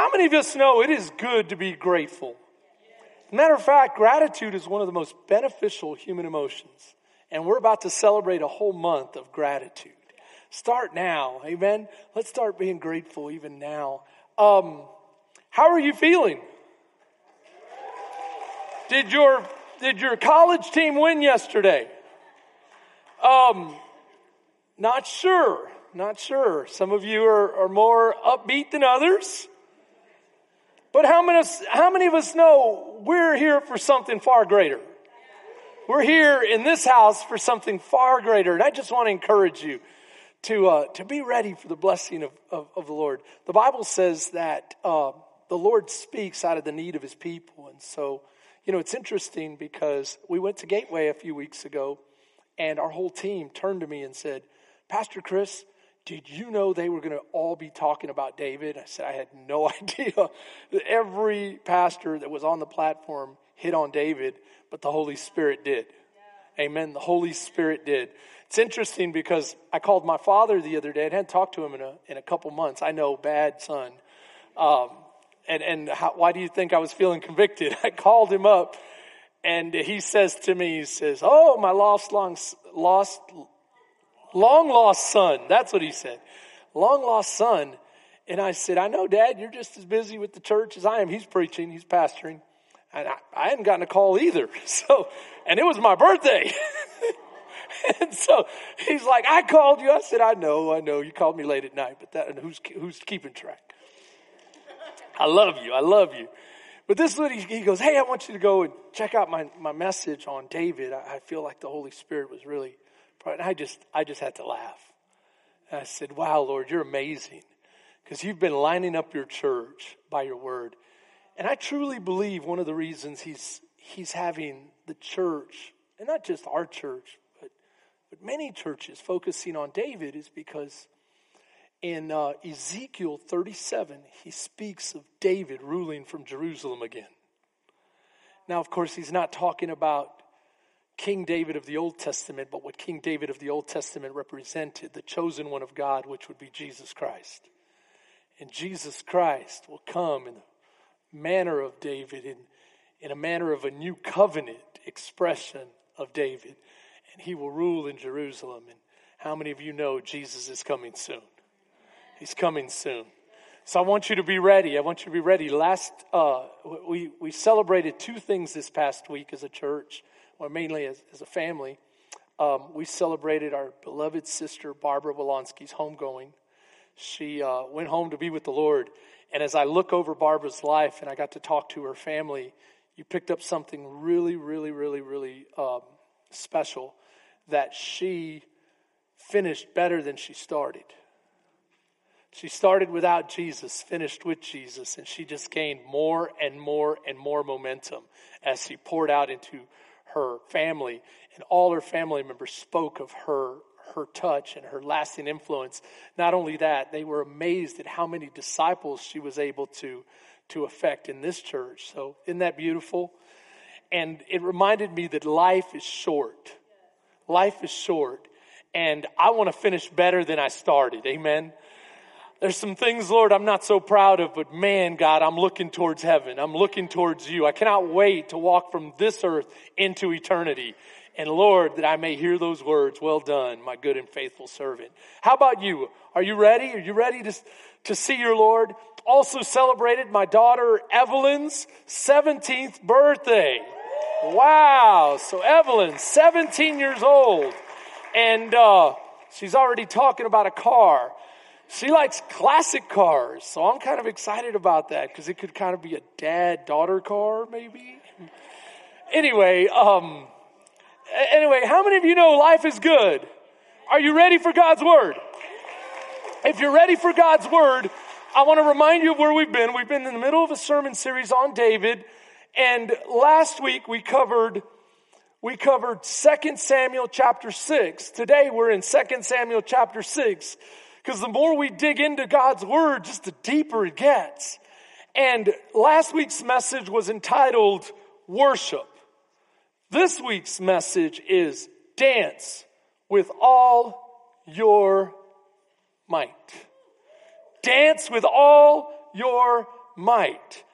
How many of us know it is good to be grateful? Matter of fact, gratitude is one of the most beneficial human emotions. And we're about to celebrate a whole month of gratitude. Start now. Amen. Let's start being grateful even now. Um, how are you feeling? Did your, did your college team win yesterday? Um, not sure. Not sure. Some of you are, are more upbeat than others. But how many, how many of us know we're here for something far greater? We're here in this house for something far greater. And I just want to encourage you to, uh, to be ready for the blessing of, of, of the Lord. The Bible says that uh, the Lord speaks out of the need of his people. And so, you know, it's interesting because we went to Gateway a few weeks ago and our whole team turned to me and said, Pastor Chris, did you know they were going to all be talking about David? I said, I had no idea. Every pastor that was on the platform hit on David, but the Holy Spirit did. Yeah. Amen. The Holy Spirit did. It's interesting because I called my father the other day. I hadn't talked to him in a, in a couple months. I know, bad son. Um, and and how, why do you think I was feeling convicted? I called him up and he says to me, he says, Oh, my lost, long, lost, long lost son. That's what he said. Long lost son. And I said, I know, Dad, you're just as busy with the church as I am. He's preaching, he's pastoring. And I, I hadn't gotten a call either. So, and it was my birthday. and so he's like, I called you. I said, I know, I know. You called me late at night, but that, and who's, who's keeping track? I love you. I love you. But this is he, he goes, Hey, I want you to go and check out my, my message on David. I, I feel like the Holy Spirit was really, and I just, I just had to laugh. And I said, Wow, Lord, you're amazing because you've been lining up your church by your word. And I truly believe one of the reasons he's, he's having the church, and not just our church, but, but many churches focusing on David is because in uh, Ezekiel 37, he speaks of David ruling from Jerusalem again. Now, of course, he's not talking about King David of the Old Testament, but what King David of the Old Testament represented, the chosen one of God, which would be Jesus Christ. And Jesus Christ will come in the manner of David, in, in a manner of a new covenant expression of David. And he will rule in Jerusalem. And how many of you know Jesus is coming soon? He's coming soon. So I want you to be ready. I want you to be ready. Last, uh, we, we celebrated two things this past week as a church, or mainly as, as a family. Um, we celebrated our beloved sister, Barbara Wolonsky's homegoing. She uh, went home to be with the Lord. And as I look over Barbara's life and I got to talk to her family, you picked up something really, really, really, really um, special that she finished better than she started. She started without Jesus, finished with Jesus, and she just gained more and more and more momentum as she poured out into her family. And all her family members spoke of her, her touch and her lasting influence. Not only that, they were amazed at how many disciples she was able to, to affect in this church. So, isn't that beautiful? And it reminded me that life is short. Life is short. And I want to finish better than I started. Amen. There's some things, Lord, I'm not so proud of, but man, God, I'm looking towards heaven. I'm looking towards you. I cannot wait to walk from this earth into eternity. And Lord, that I may hear those words, well done, my good and faithful servant. How about you? Are you ready? Are you ready to, to see your Lord? Also celebrated my daughter Evelyn's 17th birthday. Wow. So Evelyn, 17 years old. And, uh, she's already talking about a car. She likes classic cars, so I'm kind of excited about that because it could kind of be a dad daughter car, maybe. Anyway, um, anyway, how many of you know life is good? Are you ready for God's word? If you're ready for God's word, I want to remind you of where we've been. We've been in the middle of a sermon series on David, and last week we covered we covered 2 Samuel chapter 6. Today we're in 2 Samuel chapter 6. Because the more we dig into God's word, just the deeper it gets. And last week's message was entitled Worship. This week's message is Dance with all your might. Dance with all your might.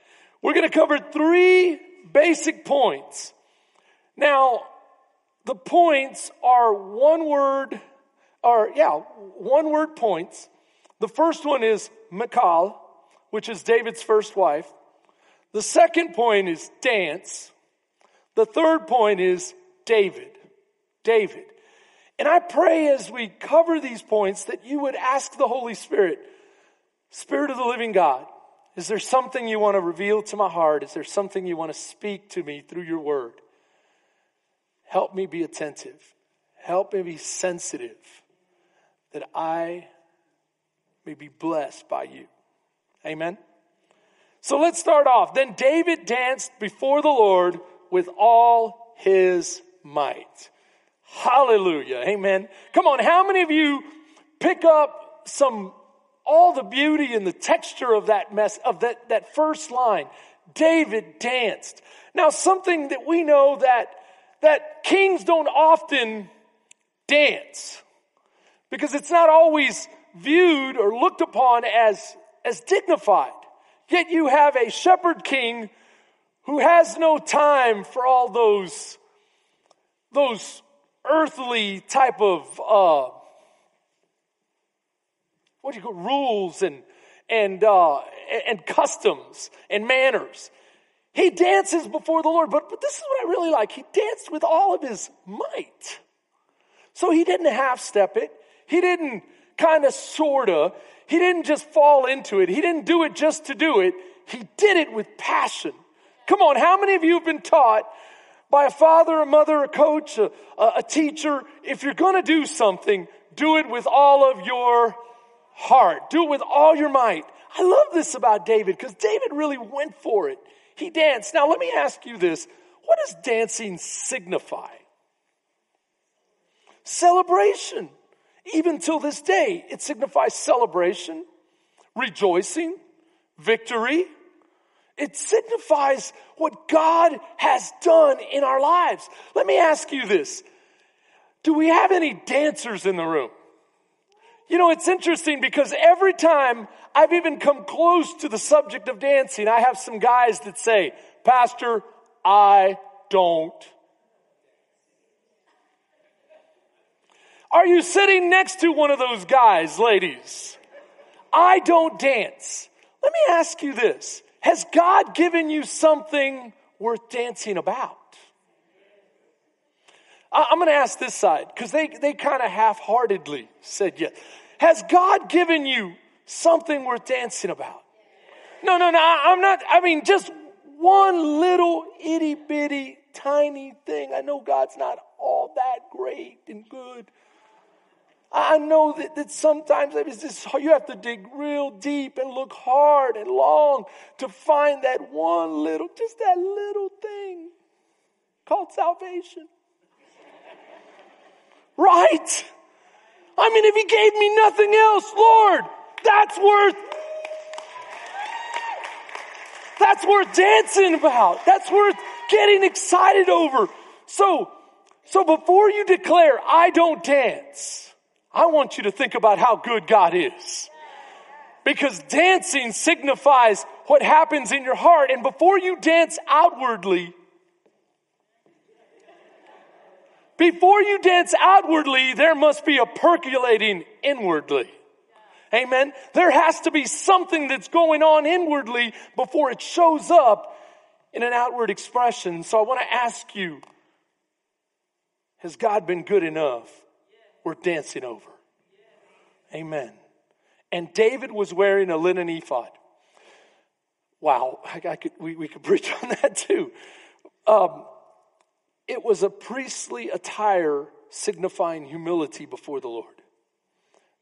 We're going to cover three basic points. Now, the points are one word, or yeah, one word points. The first one is Michal, which is David's first wife. The second point is dance. The third point is David. David. And I pray as we cover these points that you would ask the Holy Spirit, Spirit of the living God, is there something you want to reveal to my heart? Is there something you want to speak to me through your word? Help me be attentive. Help me be sensitive that I may be blessed by you. Amen. So let's start off. Then David danced before the Lord with all his might. Hallelujah. Amen. Come on. How many of you pick up some all the beauty and the texture of that mess, of that, that first line. David danced. Now something that we know that, that kings don't often dance because it's not always viewed or looked upon as, as dignified. Yet you have a shepherd king who has no time for all those, those earthly type of, uh, what do you call rules and and uh, and customs and manners. He dances before the Lord, but but this is what I really like. He danced with all of his might. So he didn't half step it. He didn't kind of sorta. He didn't just fall into it. He didn't do it just to do it. He did it with passion. Come on, how many of you have been taught by a father, a mother, a coach, a, a teacher? If you're going to do something, do it with all of your heart. Do it with all your might. I love this about David because David really went for it. He danced. Now let me ask you this. What does dancing signify? Celebration. Even till this day, it signifies celebration, rejoicing, victory. It signifies what God has done in our lives. Let me ask you this. Do we have any dancers in the room? You know, it's interesting because every time I've even come close to the subject of dancing, I have some guys that say, Pastor, I don't. Are you sitting next to one of those guys, ladies? I don't dance. Let me ask you this. Has God given you something worth dancing about? I'm going to ask this side because they, they kind of half heartedly said yes. Has God given you something worth dancing about? No, no, no, I'm not, I mean, just one little itty bitty tiny thing. I know God's not all that great and good. I know that, that sometimes it's just, you have to dig real deep and look hard and long to find that one little, just that little thing called salvation. Right? I mean, if he gave me nothing else, Lord, that's worth, that's worth dancing about. That's worth getting excited over. So, so before you declare, I don't dance, I want you to think about how good God is. Because dancing signifies what happens in your heart. And before you dance outwardly, Before you dance outwardly, there must be a percolating inwardly. Amen. There has to be something that's going on inwardly before it shows up in an outward expression. So I want to ask you, has God been good enough? We're dancing over. Amen. And David was wearing a linen ephod. Wow, I, I could, we, we could preach on that too. Um, it was a priestly attire signifying humility before the Lord.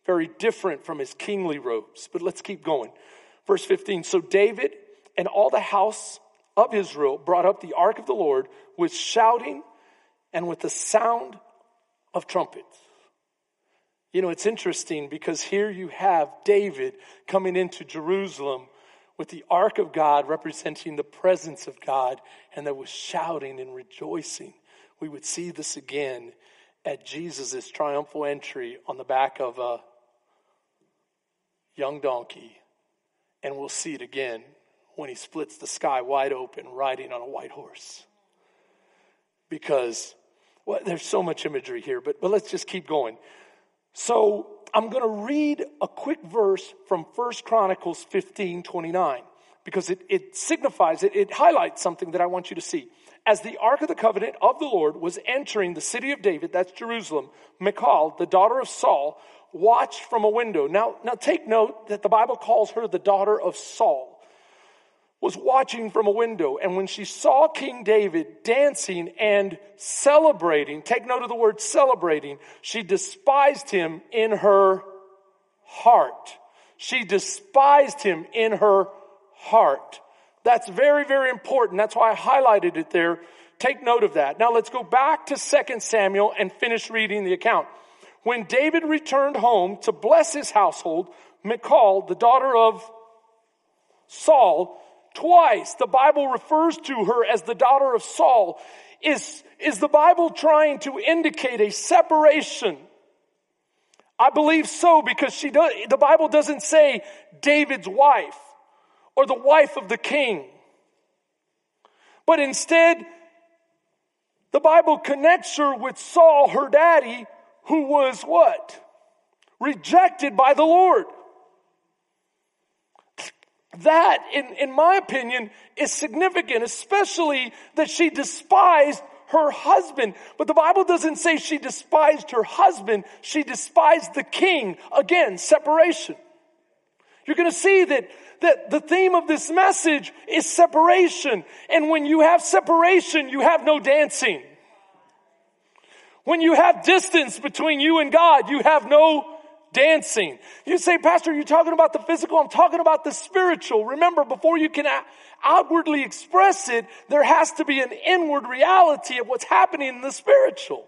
Very different from his kingly robes. But let's keep going. Verse 15. So David and all the house of Israel brought up the ark of the Lord with shouting and with the sound of trumpets. You know, it's interesting because here you have David coming into Jerusalem with the ark of God representing the presence of God, and there was shouting and rejoicing. We would see this again at Jesus' triumphal entry on the back of a young donkey, and we'll see it again when he splits the sky wide open riding on a white horse. Because, well, there's so much imagery here, but, but let's just keep going. So I'm going to read a quick verse from First Chronicles 15 29 because it, it signifies, it, it highlights something that I want you to see. As the Ark of the Covenant of the Lord was entering the city of David, that's Jerusalem, Michal, the daughter of Saul, watched from a window. Now, now take note that the Bible calls her the daughter of Saul. Was watching from a window, and when she saw King David dancing and celebrating, take note of the word celebrating, she despised him in her heart. She despised him in her heart. That's very, very important. That's why I highlighted it there. Take note of that. Now let's go back to 2 Samuel and finish reading the account. When David returned home to bless his household, Michal, the daughter of Saul, twice the Bible refers to her as the daughter of Saul. Is, is the Bible trying to indicate a separation? I believe so because she does, the Bible doesn't say David's wife or the wife of the king. But instead, the Bible connects her with Saul, her daddy, who was what? Rejected by the Lord. That, in, in my opinion, is significant, especially that she despised her husband. But the Bible doesn't say she despised her husband, she despised the king. Again, separation. You're going to see that, that the theme of this message is separation. And when you have separation, you have no dancing. When you have distance between you and God, you have no dancing. You say, Pastor, you're talking about the physical. I'm talking about the spiritual. Remember, before you can outwardly express it, there has to be an inward reality of what's happening in the spiritual.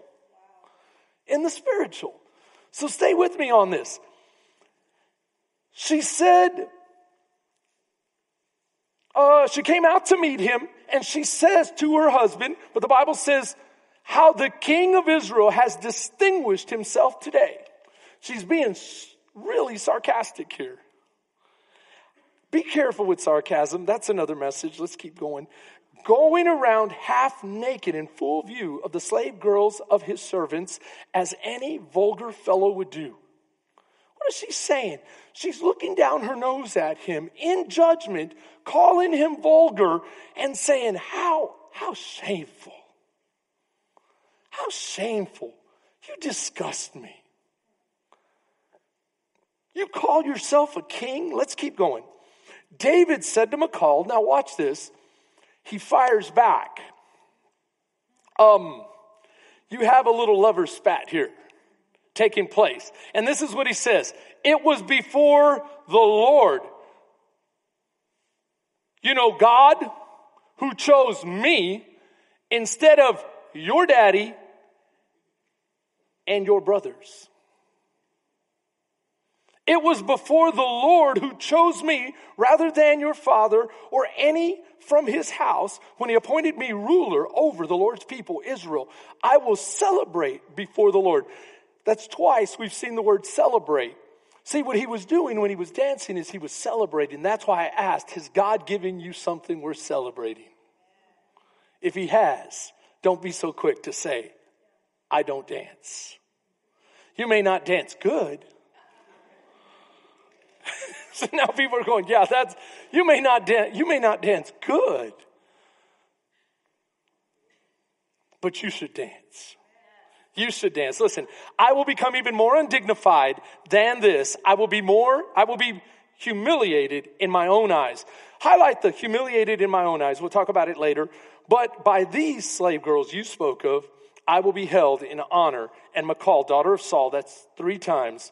In the spiritual. So stay with me on this. She said, uh, she came out to meet him and she says to her husband, but the Bible says, how the king of Israel has distinguished himself today. She's being really sarcastic here. Be careful with sarcasm. That's another message. Let's keep going. Going around half naked in full view of the slave girls of his servants as any vulgar fellow would do. What is she saying? She's looking down her nose at him in judgment, calling him vulgar and saying, how, how shameful. How shameful. You disgust me. You call yourself a king? Let's keep going. David said to Michal, now watch this. He fires back. Um, you have a little lover spat here taking place. And this is what he says. It was before the Lord. You know, God who chose me instead of your daddy and your brothers. It was before the Lord who chose me rather than your father or any from his house when he appointed me ruler over the Lord's people, Israel. I will celebrate before the Lord. That's twice we've seen the word celebrate. See, what he was doing when he was dancing is he was celebrating. That's why I asked, has God given you something worth celebrating? If he has, don't be so quick to say, I don't dance. You may not dance good. so now people are going, yeah, that's, you may not dance, you may not dance good, but you should dance. You should dance. Listen, I will become even more undignified than this. I will be more, I will be humiliated in my own eyes. Highlight the humiliated in my own eyes. We'll talk about it later. But by these slave girls you spoke of, I will be held in honor. And Michal, daughter of Saul, that's three times,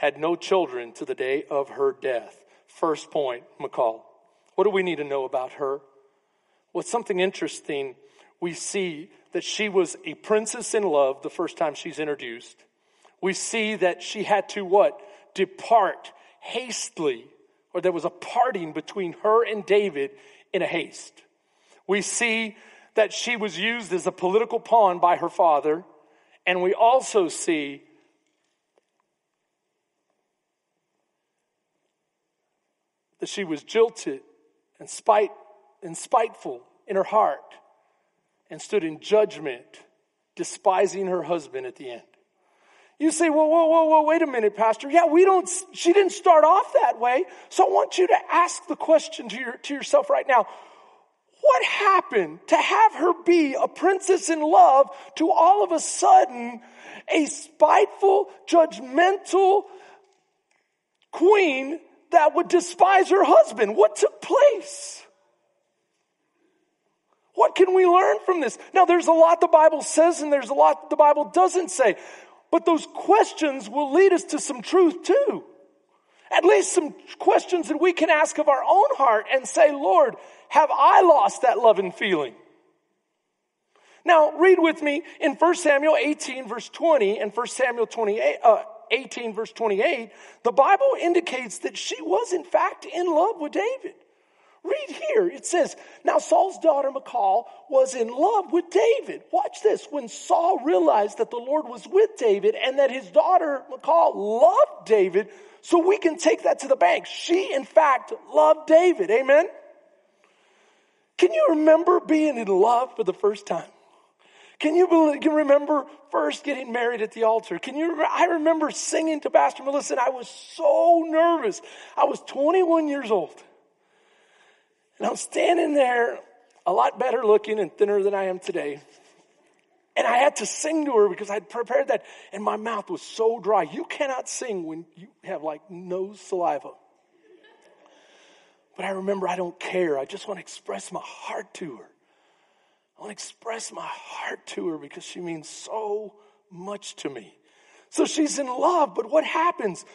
had no children to the day of her death. First point, Michal. What do we need to know about her? Well, something interesting we see that she was a princess in love the first time she's introduced. We see that she had to what? Depart hastily, or there was a parting between her and David in a haste. We see that she was used as a political pawn by her father, and we also see that she was jilted and spite and spiteful in her heart and stood in judgment, despising her husband at the end. You say, whoa, whoa, whoa, whoa, wait a minute, Pastor. Yeah, we don't, she didn't start off that way. So I want you to ask the question to, your, to yourself right now. What happened to have her be a princess in love to all of a sudden a spiteful, judgmental queen that would despise her husband? What took place? What can we learn from this? Now, there's a lot the Bible says and there's a lot the Bible doesn't say. But those questions will lead us to some truth too. At least some questions that we can ask of our own heart and say, Lord, have I lost that love and feeling? Now, read with me in 1 Samuel 18, verse 20, and 1 Samuel 28, uh, 18, verse 28. The Bible indicates that she was, in fact, in love with David. Read here. It says, Now Saul's daughter Michal was in love with David. Watch this. When Saul realized that the Lord was with David and that his daughter Michal loved David, so we can take that to the bank. She, in fact, loved David. Amen? Can you remember being in love for the first time? Can you, believe, can you remember first getting married at the altar? Can you? I remember singing to Pastor Melissa, and I was so nervous. I was 21 years old. And I'm standing there, a lot better looking and thinner than I am today. And I had to sing to her because I'd prepared that, and my mouth was so dry. You cannot sing when you have like no saliva. But I remember I don't care. I just want to express my heart to her. I want to express my heart to her because she means so much to me. So she's in love, but what happens?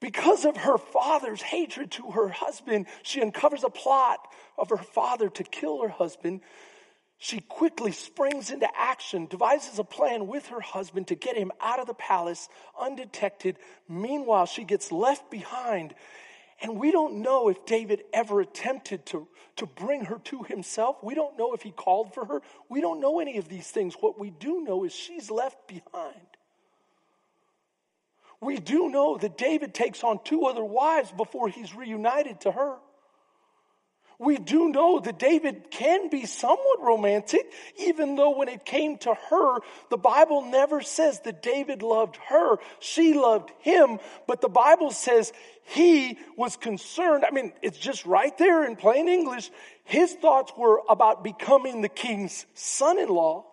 Because of her father's hatred to her husband, she uncovers a plot of her father to kill her husband. She quickly springs into action, devises a plan with her husband to get him out of the palace undetected. Meanwhile, she gets left behind. And we don't know if David ever attempted to, to bring her to himself. We don't know if he called for her. We don't know any of these things. What we do know is she's left behind. We do know that David takes on two other wives before he's reunited to her. We do know that David can be somewhat romantic, even though when it came to her, the Bible never says that David loved her. She loved him, but the Bible says he was concerned. I mean, it's just right there in plain English. His thoughts were about becoming the king's son in law.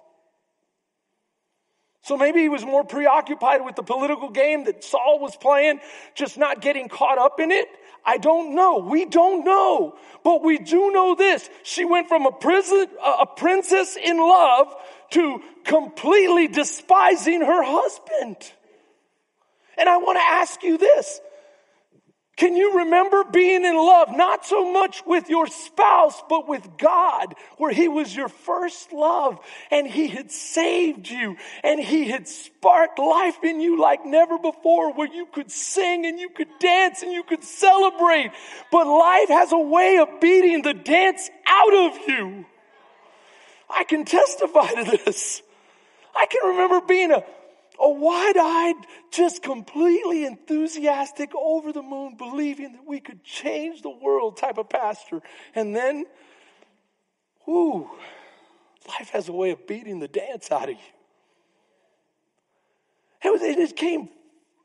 So maybe he was more preoccupied with the political game that Saul was playing, just not getting caught up in it. I don't know. We don't know. But we do know this. She went from a, prison, a princess in love to completely despising her husband. And I want to ask you this. Can you remember being in love, not so much with your spouse, but with God, where He was your first love and He had saved you and He had sparked life in you like never before, where you could sing and you could dance and you could celebrate. But life has a way of beating the dance out of you. I can testify to this. I can remember being a a wide eyed, just completely enthusiastic, over the moon, believing that we could change the world type of pastor. And then, whoo, life has a way of beating the dance out of you. It, was, it just came,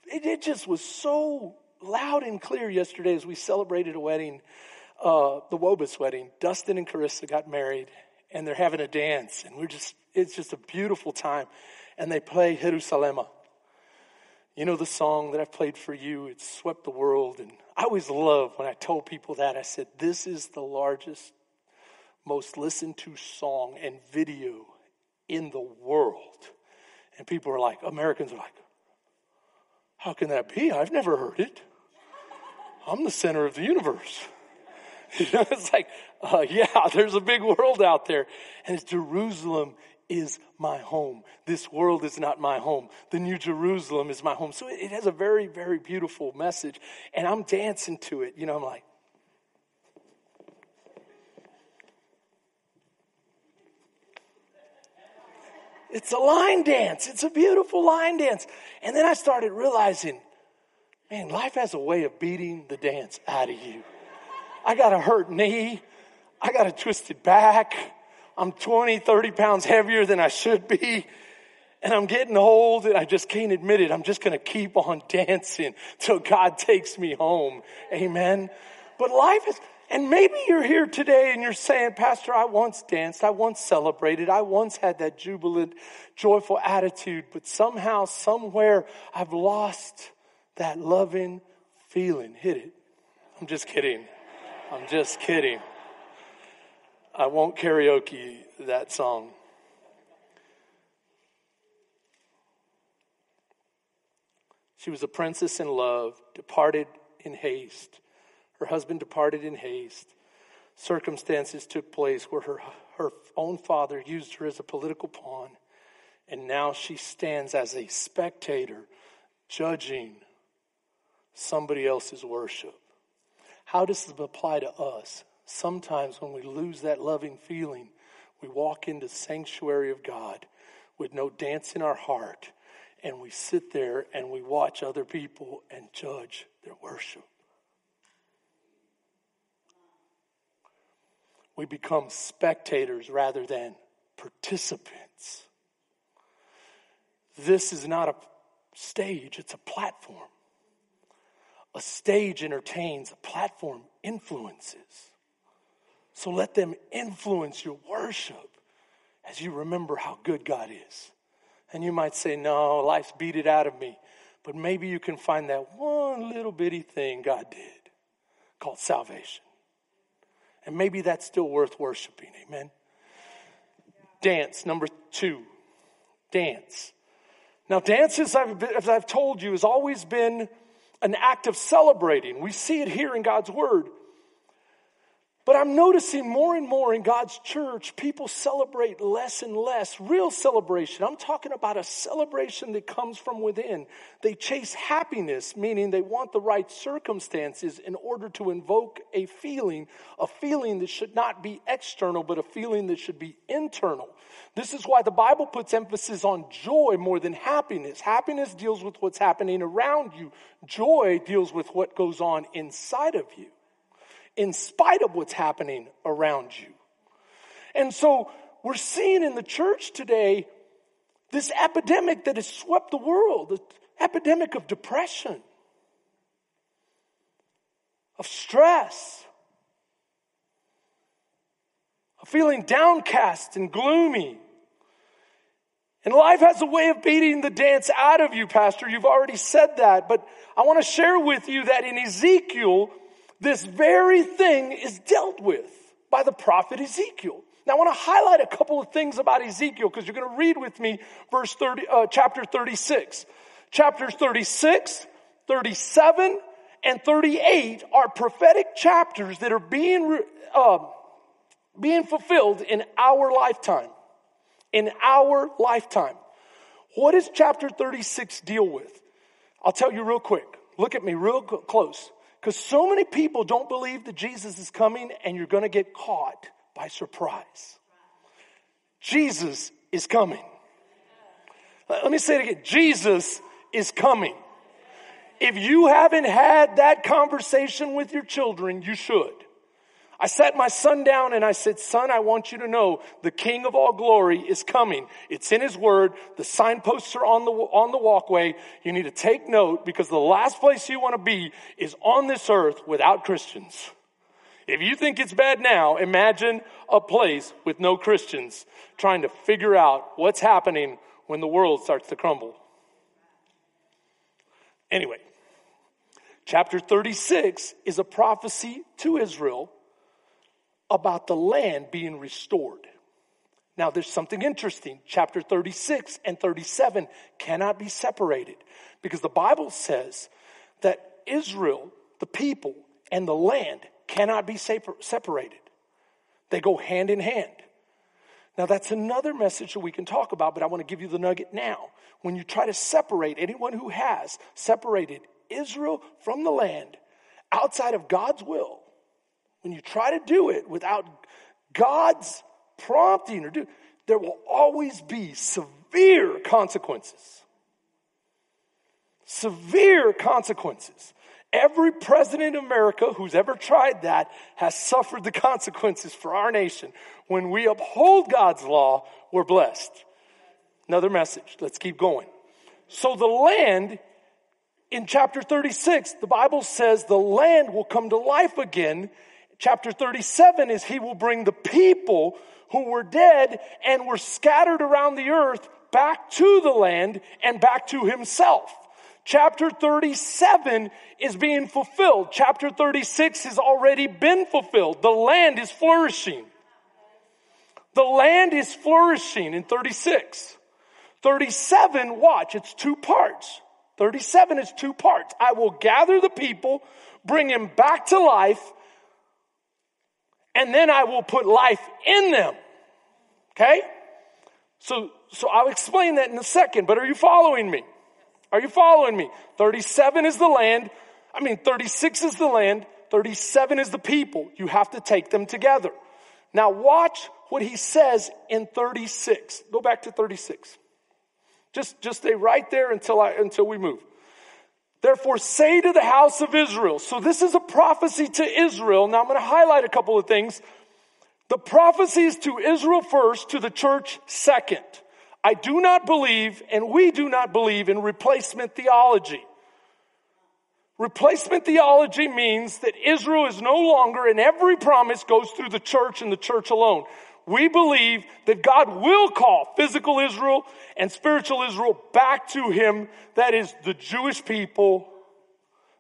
it, it just was so loud and clear yesterday as we celebrated a wedding, uh, the Wobus wedding. Dustin and Carissa got married and they're having a dance and we're just, it's just a beautiful time and they play Jerusalem. You know the song that I've played for you, it swept the world. And I always love when I told people that. I said, This is the largest, most listened to song and video in the world. And people are like, Americans are like, How can that be? I've never heard it. I'm the center of the universe. You know, it's like, uh, yeah, there's a big world out there. And it's Jerusalem is my home. This world is not my home. The New Jerusalem is my home. So it has a very, very beautiful message. And I'm dancing to it. You know, I'm like, It's a line dance. It's a beautiful line dance. And then I started realizing, man, life has a way of beating the dance out of you. I got a hurt knee. I got a twisted back. I'm 20, 30 pounds heavier than I should be. And I'm getting old and I just can't admit it. I'm just going to keep on dancing till God takes me home. Amen. But life is, and maybe you're here today and you're saying, Pastor, I once danced. I once celebrated. I once had that jubilant, joyful attitude, but somehow, somewhere, I've lost that loving feeling. Hit it. I'm just kidding. I'm just kidding. I won't karaoke that song. She was a princess in love, departed in haste. Her husband departed in haste. Circumstances took place where her, her own father used her as a political pawn, and now she stands as a spectator, judging somebody else's worship. How does this apply to us? Sometimes when we lose that loving feeling, we walk into sanctuary of God with no dance in our heart and we sit there and we watch other people and judge their worship. We become spectators rather than participants. This is not a stage, it's a platform. A stage entertains, a platform influences. So let them influence your worship as you remember how good God is. And you might say, No, life's beat it out of me. But maybe you can find that one little bitty thing God did called salvation. And maybe that's still worth worshiping. Amen. Dance, number two. Dance. Now, dance, as I've, as I've told you, has always been an act of celebrating. We see it here in God's Word. But I'm noticing more and more in God's church, people celebrate less and less. Real celebration. I'm talking about a celebration that comes from within. They chase happiness, meaning they want the right circumstances in order to invoke a feeling, a feeling that should not be external, but a feeling that should be internal. This is why the Bible puts emphasis on joy more than happiness. Happiness deals with what's happening around you. Joy deals with what goes on inside of you in spite of what's happening around you. And so we're seeing in the church today this epidemic that has swept the world, the epidemic of depression, of stress, of feeling downcast and gloomy. And life has a way of beating the dance out of you, Pastor. You've already said that. But I want to share with you that in Ezekiel, this very thing is dealt with by the prophet Ezekiel. Now I want to highlight a couple of things about Ezekiel because you're going to read with me verse 30, uh, chapter 36. Chapters 36, 37, and 38 are prophetic chapters that are being, uh, being fulfilled in our lifetime. In our lifetime. What does chapter 36 deal with? I'll tell you real quick. Look at me real close. Because so many people don't believe that Jesus is coming and you're going to get caught by surprise. Jesus is coming. Let me say it again. Jesus is coming. If you haven't had that conversation with your children, you should. I sat my son down and I said, son, I want you to know the King of all glory is coming. It's in his word. The signposts are on the, on the walkway. You need to take note because the last place you want to be is on this earth without Christians. If you think it's bad now, imagine a place with no Christians trying to figure out what's happening when the world starts to crumble. Anyway, chapter 36 is a prophecy to Israel about the land being restored. Now, there's something interesting. Chapter 36 and 37 cannot be separated because the Bible says that Israel, the people, and the land cannot be separated. They go hand in hand. Now, that's another message that we can talk about, but I want to give you the nugget now. When you try to separate anyone who has separated Israel from the land outside of God's will, when you try to do it without God's prompting or do, there will always be severe consequences. Severe consequences. Every president in America who's ever tried that has suffered the consequences for our nation. When we uphold God's law, we're blessed. Another message. Let's keep going. So the land in chapter 36, the Bible says the land will come to life again. Chapter 37 is he will bring the people who were dead and were scattered around the earth back to the land and back to himself. Chapter 37 is being fulfilled. Chapter 36 has already been fulfilled. The land is flourishing. The land is flourishing in 36. 37, watch, it's two parts. 37 is two parts. I will gather the people, bring them back to life, and then I will put life in them. Okay? So, so I'll explain that in a second, but are you following me? Are you following me? 37 is the land. I mean, 36 is the land. 37 is the people. You have to take them together. Now watch what he says in 36. Go back to 36. Just, just stay right there until I, until we move. Therefore say to the house of Israel. So this is a prophecy to Israel. Now I'm going to highlight a couple of things. The prophecy is to Israel first, to the church second. I do not believe, and we do not believe in replacement theology. Replacement theology means that Israel is no longer, and every promise goes through the church and the church alone. We believe that God will call physical Israel and spiritual Israel back to Him. That is the Jewish people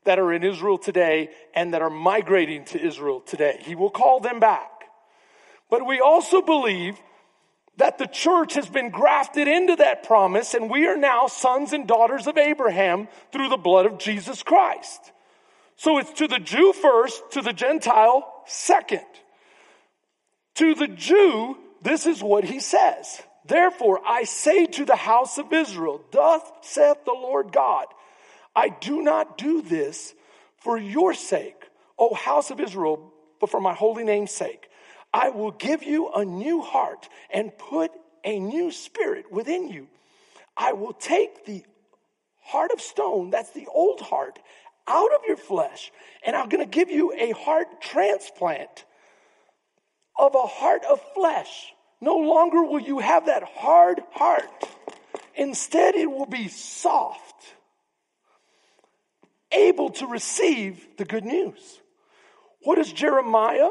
that are in Israel today and that are migrating to Israel today. He will call them back. But we also believe that the church has been grafted into that promise and we are now sons and daughters of Abraham through the blood of Jesus Christ. So it's to the Jew first, to the Gentile second. To the Jew, this is what he says. Therefore, I say to the house of Israel, thus saith the Lord God, I do not do this for your sake, O house of Israel, but for my holy name's sake. I will give you a new heart and put a new spirit within you. I will take the heart of stone, that's the old heart, out of your flesh, and I'm going to give you a heart transplant of a heart of flesh. No longer will you have that hard heart. Instead, it will be soft, able to receive the good news. What does Jeremiah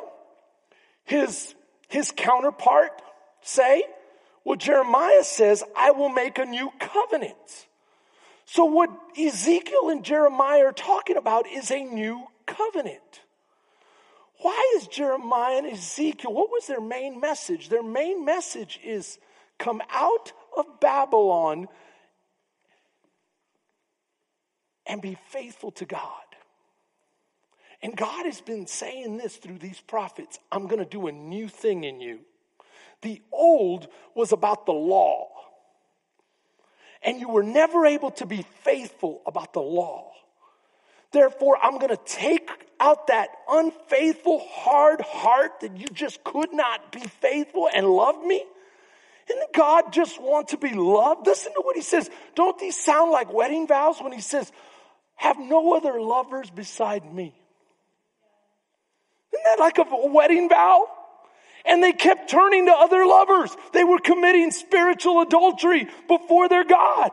his, his counterpart say? Well, Jeremiah says, I will make a new covenant. So what Ezekiel and Jeremiah are talking about is a new covenant. Why is Jeremiah and Ezekiel, what was their main message? Their main message is come out of Babylon and be faithful to God. And God has been saying this through these prophets I'm going to do a new thing in you. The old was about the law. And you were never able to be faithful about the law. Therefore, I'm going to take out that unfaithful, hard heart that you just could not be faithful and love me. And God just want to be loved? Listen to what he says. Don't these sound like wedding vows when he says, have no other lovers beside me? Isn't that like a wedding vow? And they kept turning to other lovers. They were committing spiritual adultery before their God.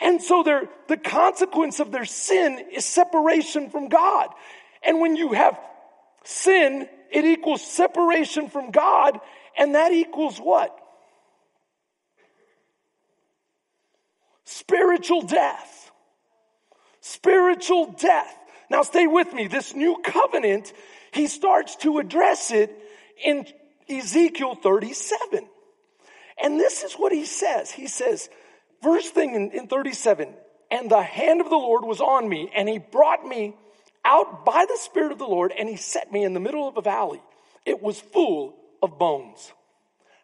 And so the consequence of their sin is separation from God. And when you have sin, it equals separation from God, and that equals what? Spiritual death. Spiritual death. Now stay with me. This new covenant, he starts to address it in Ezekiel 37. And this is what he says. He says, verse thing in, in 37, and the hand of the Lord was on me, and he brought me out by the Spirit of the Lord, and he set me in the middle of a valley. It was full of bones.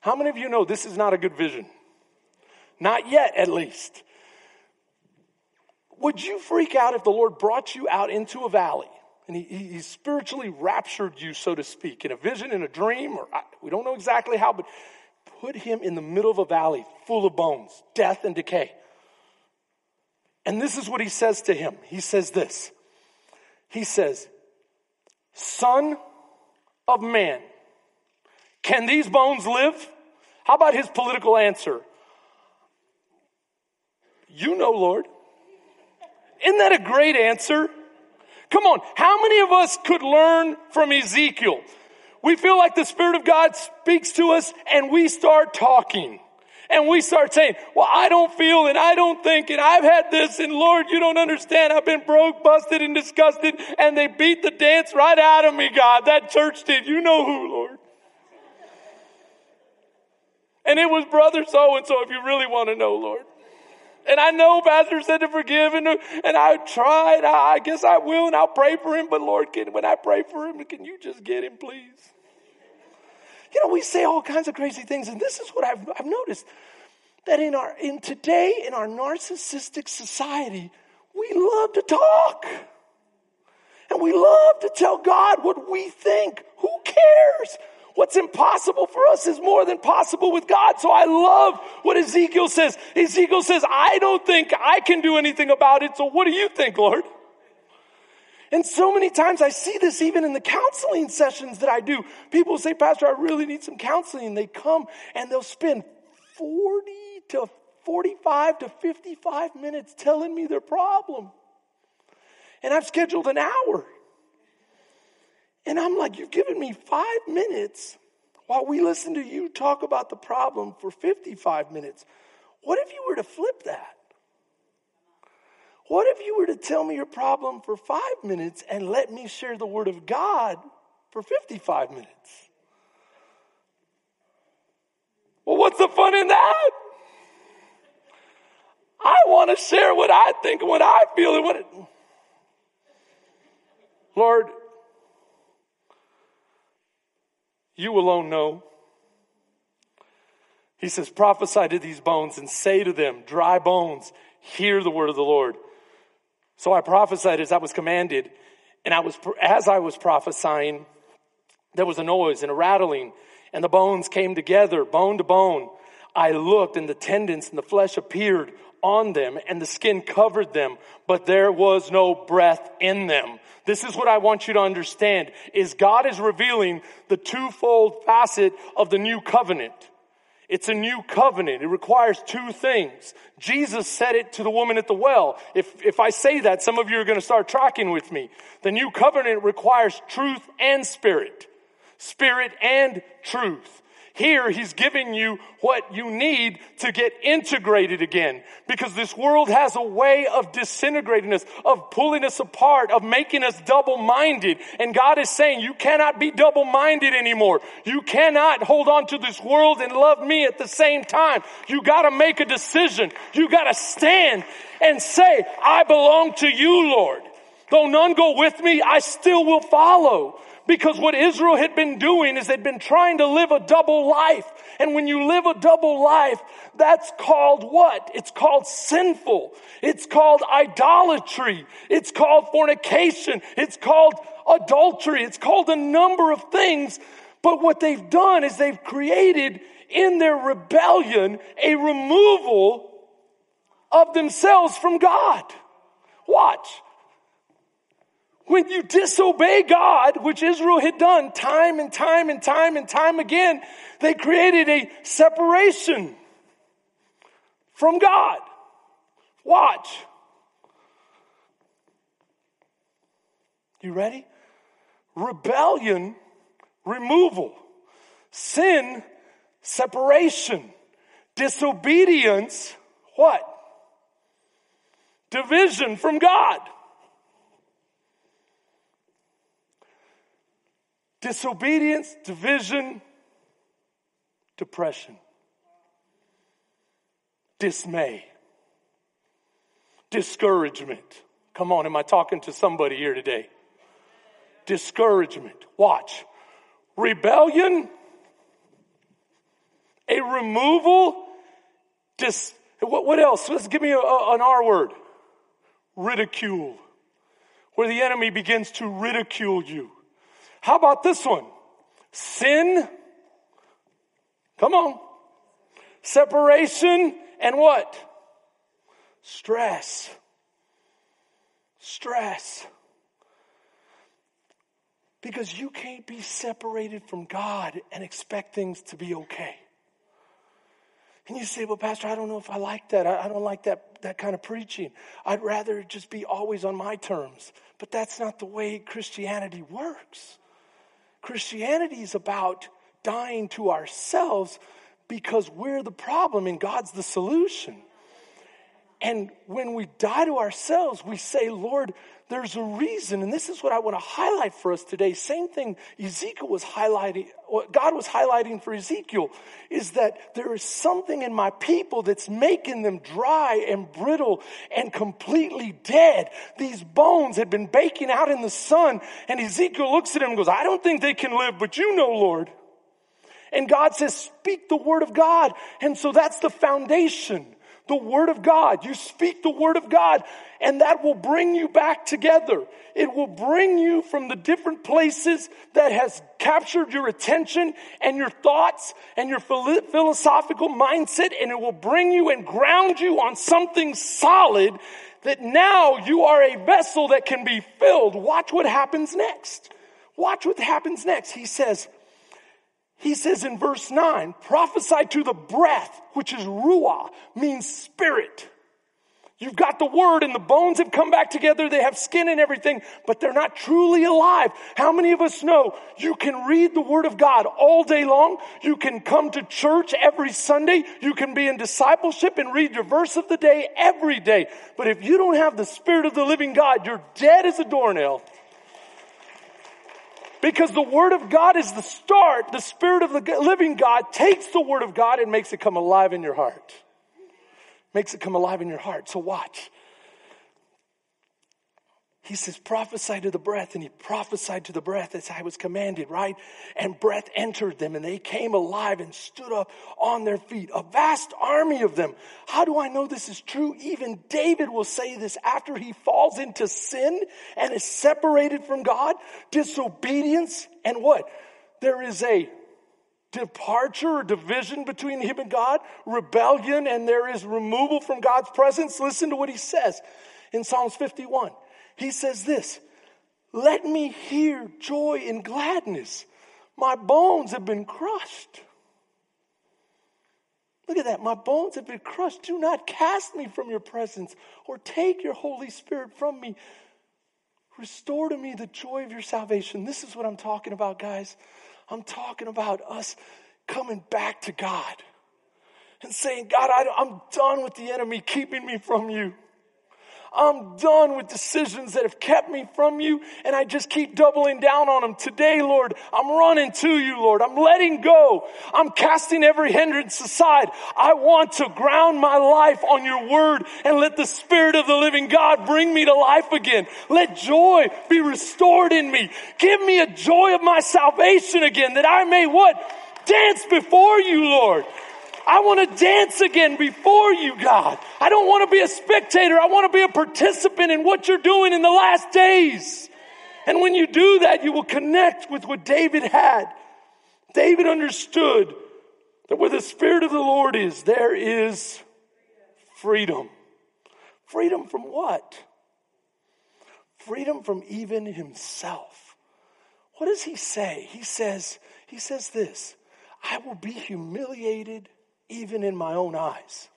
How many of you know this is not a good vision? Not yet, at least. Would you freak out if the Lord brought you out into a valley and he, he spiritually raptured you, so to speak, in a vision, in a dream, or I, we don't know exactly how, but put him in the middle of a valley full of bones, death and decay. And this is what he says to him. He says this He says, Son of man, can these bones live? How about his political answer? You know, Lord. Isn't that a great answer? Come on, how many of us could learn from Ezekiel? We feel like the Spirit of God speaks to us and we start talking. And we start saying, well, I don't feel and I don't think and I've had this and Lord, you don't understand. I've been broke, busted and disgusted and they beat the dance right out of me, God. That church did. You know who, Lord. And it was brother so and so if you really want to know, Lord. And I know Pastor said to forgive and, and I tried. I, I guess I will and I'll pray for him. But Lord, can, when I pray for him, can you just get him, please? You know, we say all kinds of crazy things. And this is what I've, I've noticed that in our, in today, in our narcissistic society, we love to talk. And we love to tell God what we think. Who cares? What's impossible for us is more than possible with God. So I love what Ezekiel says. Ezekiel says, I don't think I can do anything about it. So what do you think, Lord? And so many times I see this even in the counseling sessions that I do. People say, Pastor, I really need some counseling. They come and they'll spend 40 to 45 to 55 minutes telling me their problem. And I've scheduled an hour. And I'm like, you've given me five minutes while we listen to you talk about the problem for 55 minutes. What if you were to flip that? What if you were to tell me your problem for five minutes and let me share the Word of God for 55 minutes? Well, what's the fun in that? I want to share what I think and what I feel and what it. Lord, You alone know. He says, prophesy to these bones and say to them, dry bones, hear the word of the Lord. So I prophesied as I was commanded. And I was, as I was prophesying, there was a noise and a rattling and the bones came together, bone to bone. I looked and the tendons and the flesh appeared on them and the skin covered them, but there was no breath in them. This is what I want you to understand is God is revealing the twofold facet of the new covenant. It's a new covenant. It requires two things. Jesus said it to the woman at the well. If, if I say that, some of you are going to start tracking with me. The new covenant requires truth and spirit. Spirit and truth. Here, he's giving you what you need to get integrated again. Because this world has a way of disintegrating us, of pulling us apart, of making us double-minded. And God is saying, you cannot be double-minded anymore. You cannot hold on to this world and love me at the same time. You gotta make a decision. You gotta stand and say, I belong to you, Lord. Though none go with me, I still will follow. Because what Israel had been doing is they'd been trying to live a double life. And when you live a double life, that's called what? It's called sinful. It's called idolatry. It's called fornication. It's called adultery. It's called a number of things. But what they've done is they've created in their rebellion a removal of themselves from God. Watch. When you disobey God, which Israel had done time and time and time and time again, they created a separation from God. Watch. You ready? Rebellion, removal. Sin, separation. Disobedience, what? Division from God. Disobedience, division, depression, dismay, discouragement. Come on, am I talking to somebody here today? Discouragement. Watch. Rebellion, a removal, dis, what, else? Let's give me a, a, an R word. Ridicule. Where the enemy begins to ridicule you how about this one? Sin. Come on. Separation and what? Stress. Stress. Because you can't be separated from God and expect things to be okay. And you say, well, Pastor, I don't know if I like that. I, don't like that, that kind of preaching. I'd rather just be always on my terms. But that's not the way Christianity works. Christianity is about dying to ourselves because we're the problem and God's the solution. And when we die to ourselves, we say, Lord, there's a reason. And this is what I want to highlight for us today. Same thing Ezekiel was highlighting, what God was highlighting for Ezekiel is that there is something in my people that's making them dry and brittle and completely dead. These bones had been baking out in the sun. And Ezekiel looks at him and goes, I don't think they can live, but you know, Lord. And God says, speak the word of God. And so that's the foundation the Word of God. You speak the Word of God, and that will bring you back together. It will bring you from the different places that has captured your attention and your thoughts and your philosophical mindset, and it will bring you and ground you on something solid that now you are a vessel that can be filled. Watch what happens next. Watch what happens next. He says, he says in verse 9, prophesy to the breath, which is ruah, means spirit. You've got the word and the bones have come back together. They have skin and everything, but they're not truly alive. How many of us know you can read the word of God all day long? You can come to church every Sunday. You can be in discipleship and read your verse of the day every day. But if you don't have the spirit of the living God, you're dead as a doornail. Because the Word of God is the start. The Spirit of the living God takes the Word of God and makes it come alive in your heart. Makes it come alive in your heart. So watch. He says, prophesy to the breath, and he prophesied to the breath as I was commanded, right? And breath entered them, and they came alive and stood up on their feet. A vast army of them. How do I know this is true? Even David will say this after he falls into sin and is separated from God, disobedience, and what? There is a departure or division between him and God, rebellion, and there is removal from God's presence. Listen to what he says in Psalms 51. He says this, let me hear joy and gladness. My bones have been crushed. Look at that. My bones have been crushed. Do not cast me from your presence or take your Holy Spirit from me. Restore to me the joy of your salvation. This is what I'm talking about, guys. I'm talking about us coming back to God and saying, God, I, am done with the enemy keeping me from you. I'm done with decisions that have kept me from you and I just keep doubling down on them. Today, Lord, I'm running to you, Lord. I'm letting go. I'm casting every hindrance aside. I want to ground my life on your word and let the spirit of the living God bring me to life again. Let joy be restored in me. Give me a joy of my salvation again that I may what? Dance before you, Lord. I want to dance again before you, God. I don't want to be a spectator. I want to be a participant in what you're doing in the last days. And when you do that, you will connect with what David had. David understood that where the Spirit of the Lord is, there is freedom. Freedom from what? Freedom from even himself. What does he say? He says, he says this, I will be humiliated even in my own eyes.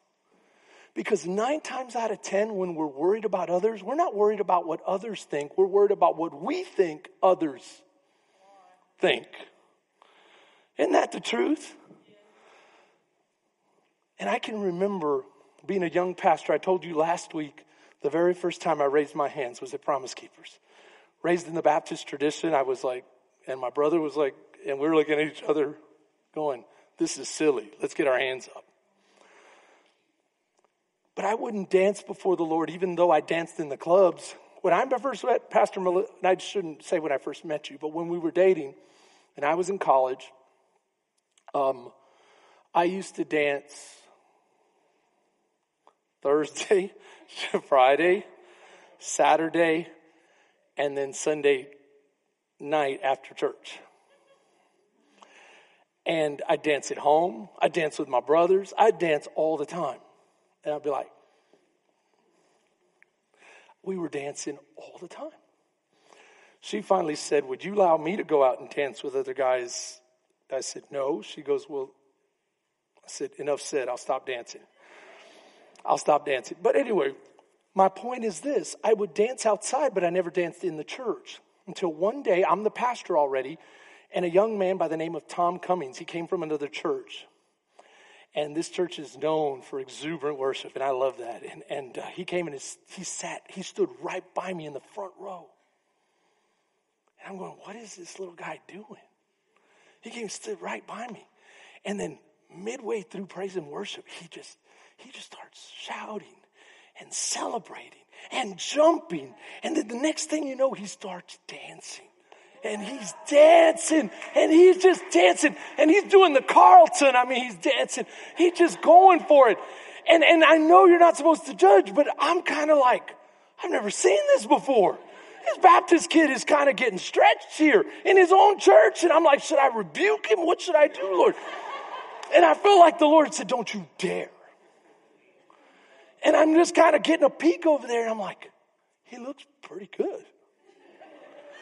Because nine times out of ten, when we're worried about others, we're not worried about what others think. We're worried about what we think others think. Isn't that the truth? And I can remember being a young pastor. I told you last week, the very first time I raised my hands was at Promise Keepers. Raised in the Baptist tradition, I was like, and my brother was like, and we were looking at each other going, this is silly. Let's get our hands up. But I wouldn't dance before the Lord, even though I danced in the clubs. When I first met Pastor Melissa, I shouldn't say when I first met you, but when we were dating and I was in college, um, I used to dance Thursday, Friday, Saturday, and then Sunday night after church. And I dance at home. I dance with my brothers. I dance all the time. And I'd be like, we were dancing all the time. She finally said, Would you allow me to go out and dance with other guys? I said, No. She goes, Well, I said, Enough said. I'll stop dancing. I'll stop dancing. But anyway, my point is this I would dance outside, but I never danced in the church until one day, I'm the pastor already, and a young man by the name of Tom Cummings, he came from another church. And this church is known for exuberant worship, and I love that. And, and uh, he came and his, he sat, he stood right by me in the front row. And I'm going, what is this little guy doing? He came and stood right by me. And then midway through praise and worship, he just, he just starts shouting and celebrating and jumping. And then the next thing you know, he starts dancing. And he's dancing and he's just dancing and he's doing the Carlton. I mean, he's dancing. He's just going for it. And, and I know you're not supposed to judge, but I'm kind of like, I've never seen this before. This Baptist kid is kind of getting stretched here in his own church. And I'm like, should I rebuke him? What should I do, Lord? And I feel like the Lord said, don't you dare. And I'm just kind of getting a peek over there, and I'm like, he looks pretty good.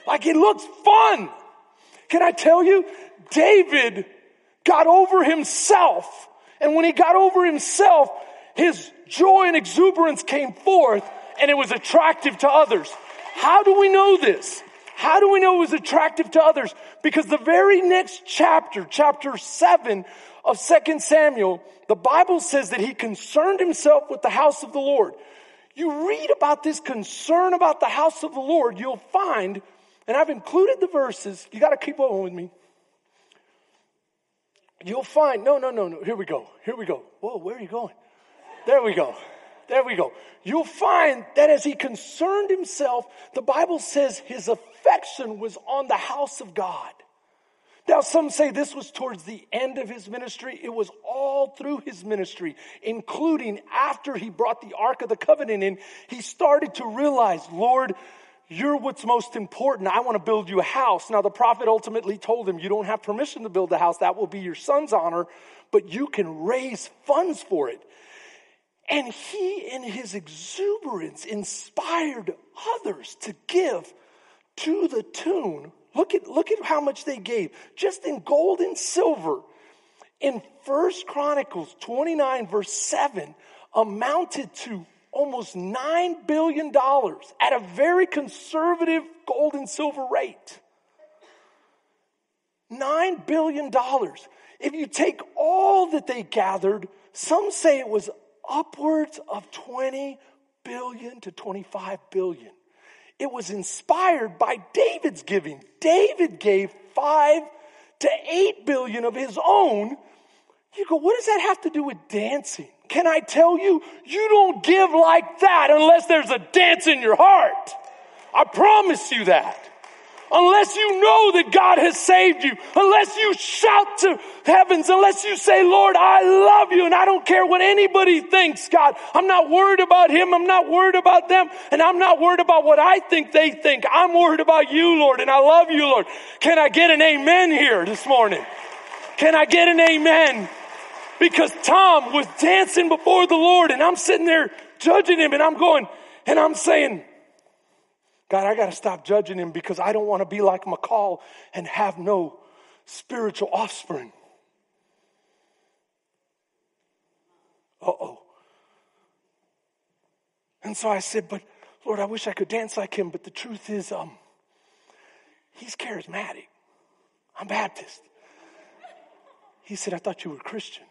Like, it looks fun. Can I tell you? David got over himself. And when he got over himself, his joy and exuberance came forth, and it was attractive to others. How do we know this? How do we know it was attractive to others? Because the very next chapter, chapter 7 of 2 Samuel, the Bible says that he concerned himself with the house of the Lord. You read about this concern about the house of the Lord, you'll find, and I've included the verses, you got to keep on with me. You'll find, no, no, no, no, here we go, here we go. Whoa, where are you going? There we go. There we go. You'll find that as he concerned himself, the Bible says his affection was on the house of God. Now, some say this was towards the end of his ministry. It was all through his ministry, including after he brought the Ark of the Covenant in. He started to realize, Lord, you're what's most important. I want to build you a house. Now, the prophet ultimately told him, You don't have permission to build the house. That will be your son's honor, but you can raise funds for it. And he, in his exuberance, inspired others to give to the tune Look at, look at how much they gave just in gold and silver. In First Chronicles 29 verse 7 amounted to almost $9 billion at a very conservative gold and silver rate. $9 billion. If you take all that they gathered, some say it was upwards of 20 billion to 25 billion. It was inspired by David's giving. David gave five to eight billion of his own. You go, what does that have to do with dancing? Can I tell you, you don't give like that unless there's a dance in your heart. I promise you that unless you know that God has saved you, unless you shout to heavens, unless you say, Lord, I love you and I don't care what anybody thinks, God. I'm not worried about him. I'm not worried about them and I'm not worried about what I think they think. I'm worried about you, Lord, and I love you, Lord. Can I get an amen here this morning? Can I get an amen? Because Tom was dancing before the Lord and I'm sitting there judging him and I'm going, and I'm saying, God, I got to stop judging him because I don't want to be like Michal and have no spiritual offspring. Uh oh. And so I said, But Lord, I wish I could dance like him. But the truth is, um, he's charismatic. I'm Baptist. He said, I thought you were Christian.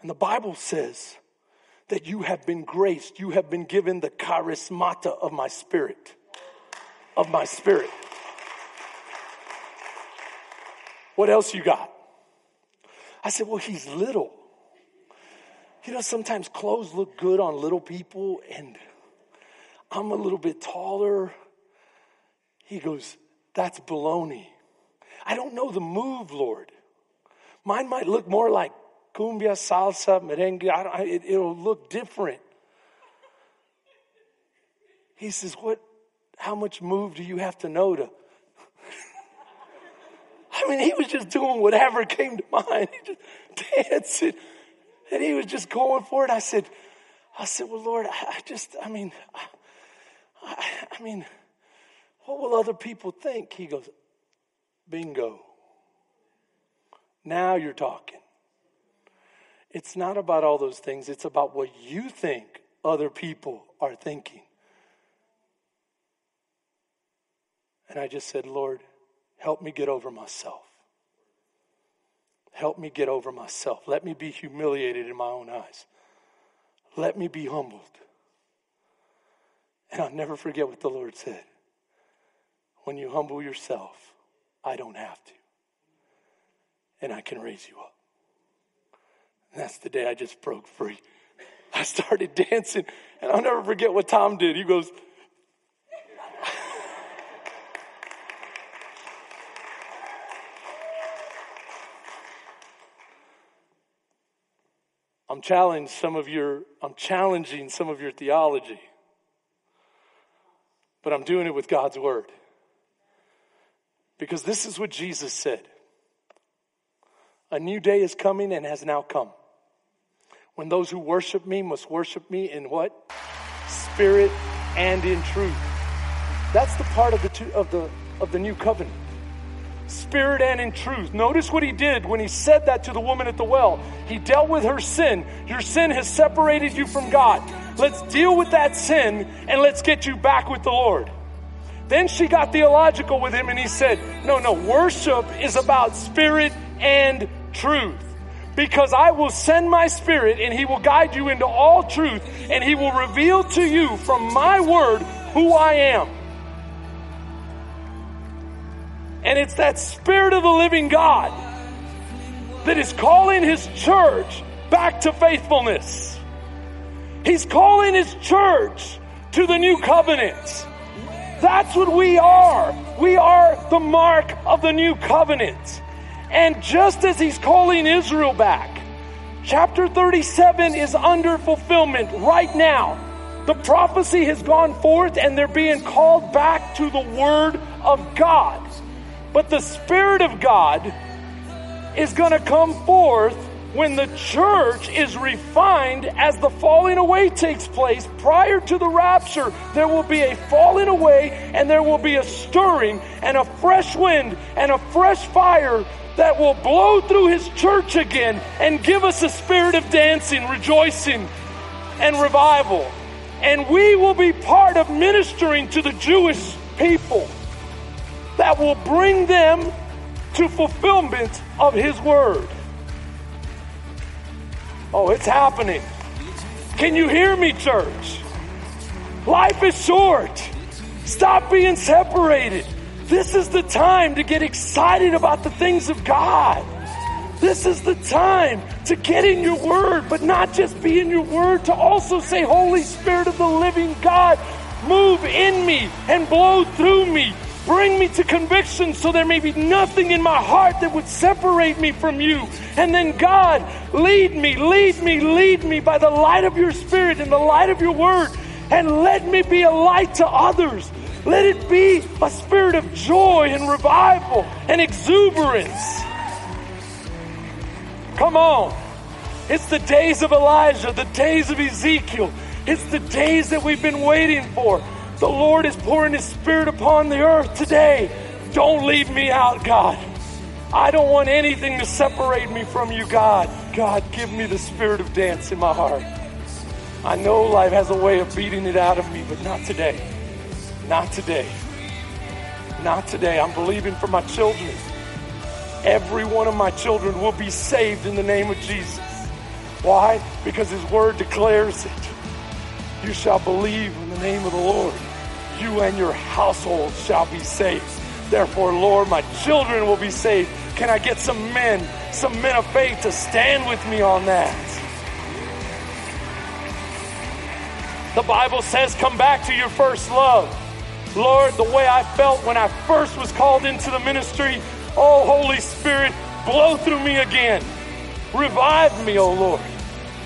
And the Bible says that you have been graced. You have been given the charismata of my spirit. Of my spirit. What else you got? I said, well, he's little. You know, sometimes clothes look good on little people, and I'm a little bit taller. He goes, that's baloney. I don't know the move, Lord. Mine might look more like cumbia, salsa, merengue, it, it'll look different. He says, What, how much move do you have to know to? I mean, he was just doing whatever came to mind. He just dancing. And he was just going for it. I said, I said, Well, Lord, I just, I mean, I, I mean, what will other people think? He goes, Bingo. Now you're talking. It's not about all those things, it's about what you think other people are thinking. And I just said, Lord, help me get over myself. Help me get over myself. Let me be humiliated in my own eyes. Let me be humbled. And I'll never forget what the Lord said. When you humble yourself, I don't have to. And I can raise you up. And that's the day I just broke free. I started dancing, and I'll never forget what Tom did. He goes, I'm challenging some of your I'm challenging some of your theology. But I'm doing it with God's word. Because this is what Jesus said. A new day is coming and has now come. When those who worship me must worship me in what? Spirit and in truth. That's the part of the two, of the of the new covenant. Spirit and in truth. Notice what he did when he said that to the woman at the well. He dealt with her sin. Your sin has separated you from God. Let's deal with that sin and let's get you back with the Lord. Then she got theological with him and he said, No, no, worship is about spirit and truth. Because I will send my spirit and he will guide you into all truth and he will reveal to you from my word who I am. And it's that spirit of the living God that is calling his church back to faithfulness. He's calling his church to the new covenant. That's what we are. We are the mark of the new covenant. And just as he's calling Israel back, chapter 37 is under fulfillment right now. The prophecy has gone forth and they're being called back to the word of God. But the Spirit of God is going to come forth when the church is refined as the falling away takes place prior to the rapture there will be a falling away and there will be a stirring and a fresh wind and a fresh fire that will blow through his church again and give us a spirit of dancing rejoicing and revival and we will be part of ministering to the jewish people that will bring them to fulfillment of his word Oh, it's happening. Can you hear me, church? Life is short. Stop being separated. This is the time to get excited about the things of God. This is the time to get in your word, but not just be in your word, to also say, Holy Spirit of the living God, move in me and blow through me Bring me to conviction so there may be nothing in my heart that would separate me from you. And then God, lead me, lead me, lead me by the light of your spirit and the light of your word. And let me be a light to others. Let it be a spirit of joy and revival and exuberance. Come on. It's the days of Elijah, the days of Ezekiel. It's the days that we've been waiting for. The Lord is pouring His Spirit upon the earth today. Don't leave me out, God. I don't want anything to separate me from you, God. God, give me the spirit of dance in my heart. I know life has a way of beating it out of me, but not today. Not today. Not today. I'm believing for my children. Every one of my children will be saved in the name of Jesus. Why? Because His Word declares it. You shall believe in the name of the Lord you and your household shall be saved. Therefore, Lord, my children will be saved. Can I get some men, some men of faith to stand with me on that? The Bible says, come back to your first love. Lord, the way I felt when I first was called into the ministry, oh, Holy Spirit, blow through me again. Revive me, oh Lord.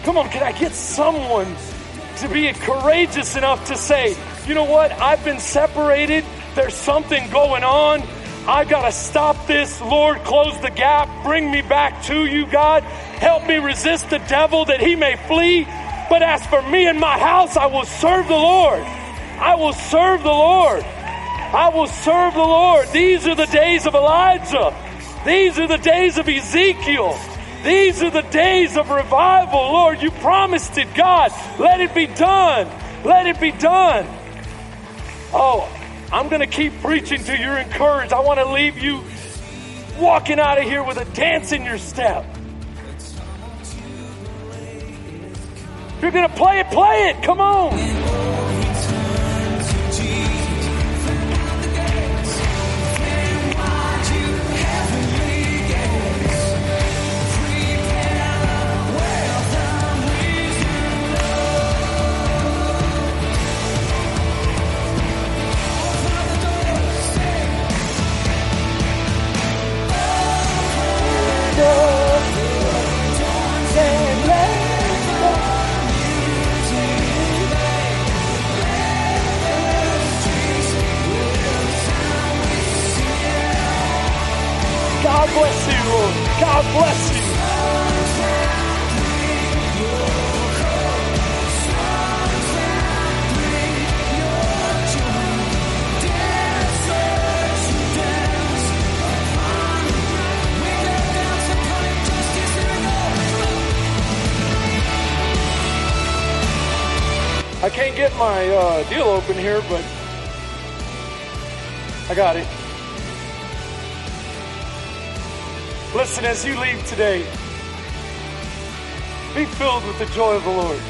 Come on, can I get someone to be courageous enough to say, you know what? I've been separated. There's something going on. I've got to stop this. Lord, close the gap. Bring me back to you, God. Help me resist the devil that he may flee. But as for me and my house, I will serve the Lord. I will serve the Lord. I will serve the Lord. These are the days of Elijah. These are the days of Ezekiel. These are the days of revival. Lord, you promised it, God. Let it be done. Let it be done. Oh, I'm going to keep preaching till you're encouraged. I want to leave you walking out of here with a dance in your step. If you're going to play it, play it. Come on. God bless you. I can't get my uh, deal open here, but I got it. Listen, as you leave today, be filled with the joy of the Lord.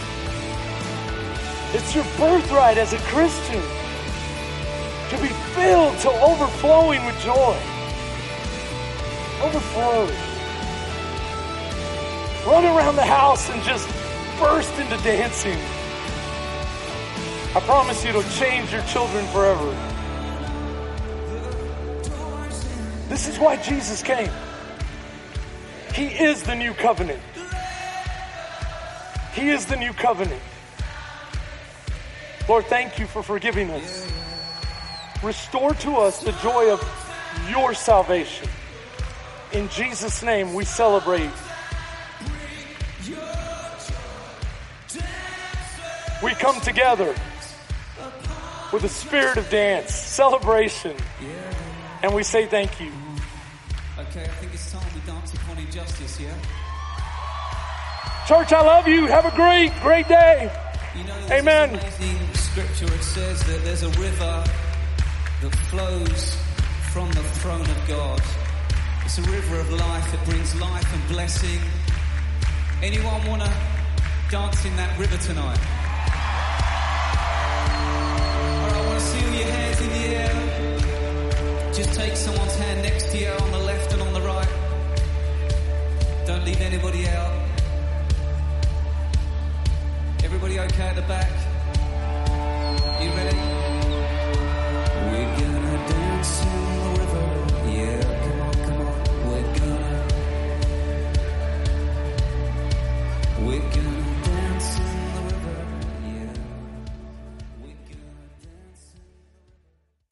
It's your birthright as a Christian to be filled to overflowing with joy. Overflowing. Run around the house and just burst into dancing. I promise you it'll change your children forever. This is why Jesus came. He is the new covenant. He is the new covenant. Lord, thank you for forgiving us. Restore to us the joy of your salvation. In Jesus' name, we celebrate. We come together with a spirit of dance, celebration, and we say thank you. Okay, I think it's time we dance upon injustice, yeah? Church, I love you. Have a great, great day. You know, Amen. amazing scripture. It says that there's a river that flows from the throne of God. It's a river of life. It brings life and blessing. Anyone want to dance in that river tonight? All right, I want to see all your hands in the air. Just take someone's hand next to you on the left don't leave anybody out. Everybody okay at the back? You ready? We're gonna dance.